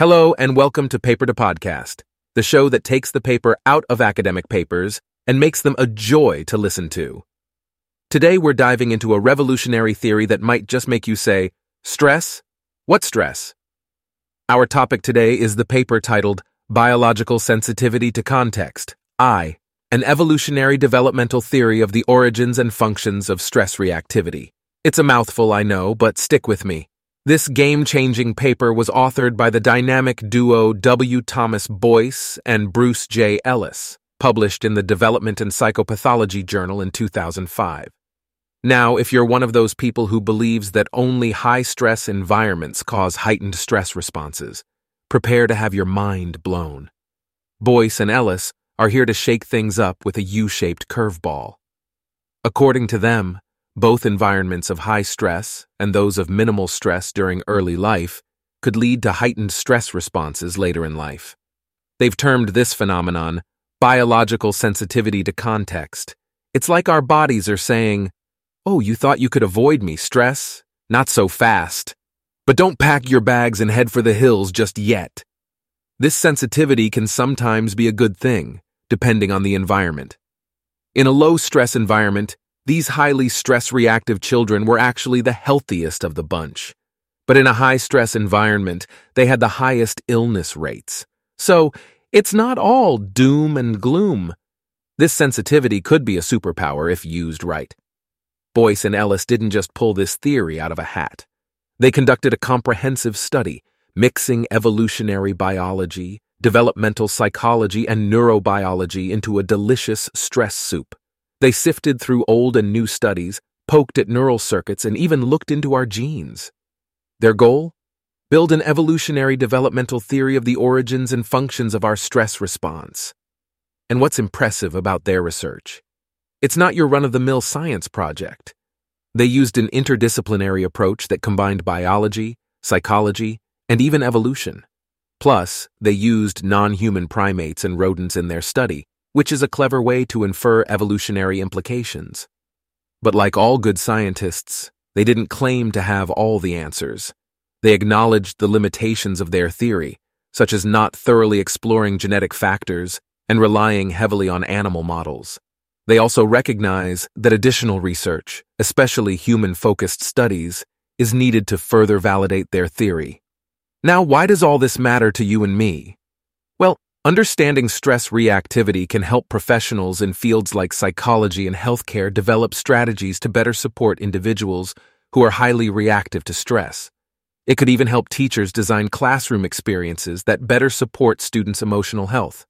Hello, and welcome to Paper to Podcast, the show that takes the paper out of academic papers and makes them a joy to listen to. Today, we're diving into a revolutionary theory that might just make you say, Stress? What stress? Our topic today is the paper titled Biological Sensitivity to Context, I, an evolutionary developmental theory of the origins and functions of stress reactivity. It's a mouthful, I know, but stick with me. This game changing paper was authored by the dynamic duo W. Thomas Boyce and Bruce J. Ellis, published in the Development and Psychopathology Journal in 2005. Now, if you're one of those people who believes that only high stress environments cause heightened stress responses, prepare to have your mind blown. Boyce and Ellis are here to shake things up with a U shaped curveball. According to them, both environments of high stress and those of minimal stress during early life could lead to heightened stress responses later in life. They've termed this phenomenon biological sensitivity to context. It's like our bodies are saying, Oh, you thought you could avoid me, stress? Not so fast. But don't pack your bags and head for the hills just yet. This sensitivity can sometimes be a good thing, depending on the environment. In a low stress environment, these highly stress reactive children were actually the healthiest of the bunch. But in a high stress environment, they had the highest illness rates. So, it's not all doom and gloom. This sensitivity could be a superpower if used right. Boyce and Ellis didn't just pull this theory out of a hat. They conducted a comprehensive study, mixing evolutionary biology, developmental psychology, and neurobiology into a delicious stress soup. They sifted through old and new studies, poked at neural circuits, and even looked into our genes. Their goal? Build an evolutionary developmental theory of the origins and functions of our stress response. And what's impressive about their research? It's not your run of the mill science project. They used an interdisciplinary approach that combined biology, psychology, and even evolution. Plus, they used non human primates and rodents in their study which is a clever way to infer evolutionary implications. But like all good scientists, they didn't claim to have all the answers. They acknowledged the limitations of their theory, such as not thoroughly exploring genetic factors and relying heavily on animal models. They also recognize that additional research, especially human focused studies, is needed to further validate their theory. Now, why does all this matter to you and me? Understanding stress reactivity can help professionals in fields like psychology and healthcare develop strategies to better support individuals who are highly reactive to stress. It could even help teachers design classroom experiences that better support students' emotional health.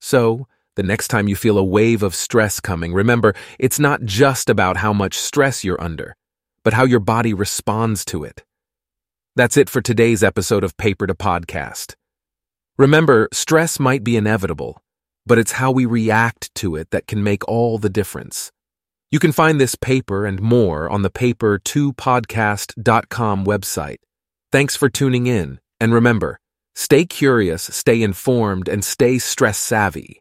So, the next time you feel a wave of stress coming, remember it's not just about how much stress you're under, but how your body responds to it. That's it for today's episode of Paper to Podcast. Remember, stress might be inevitable, but it's how we react to it that can make all the difference. You can find this paper and more on the paper2podcast.com website. Thanks for tuning in, and remember, stay curious, stay informed, and stay stress savvy.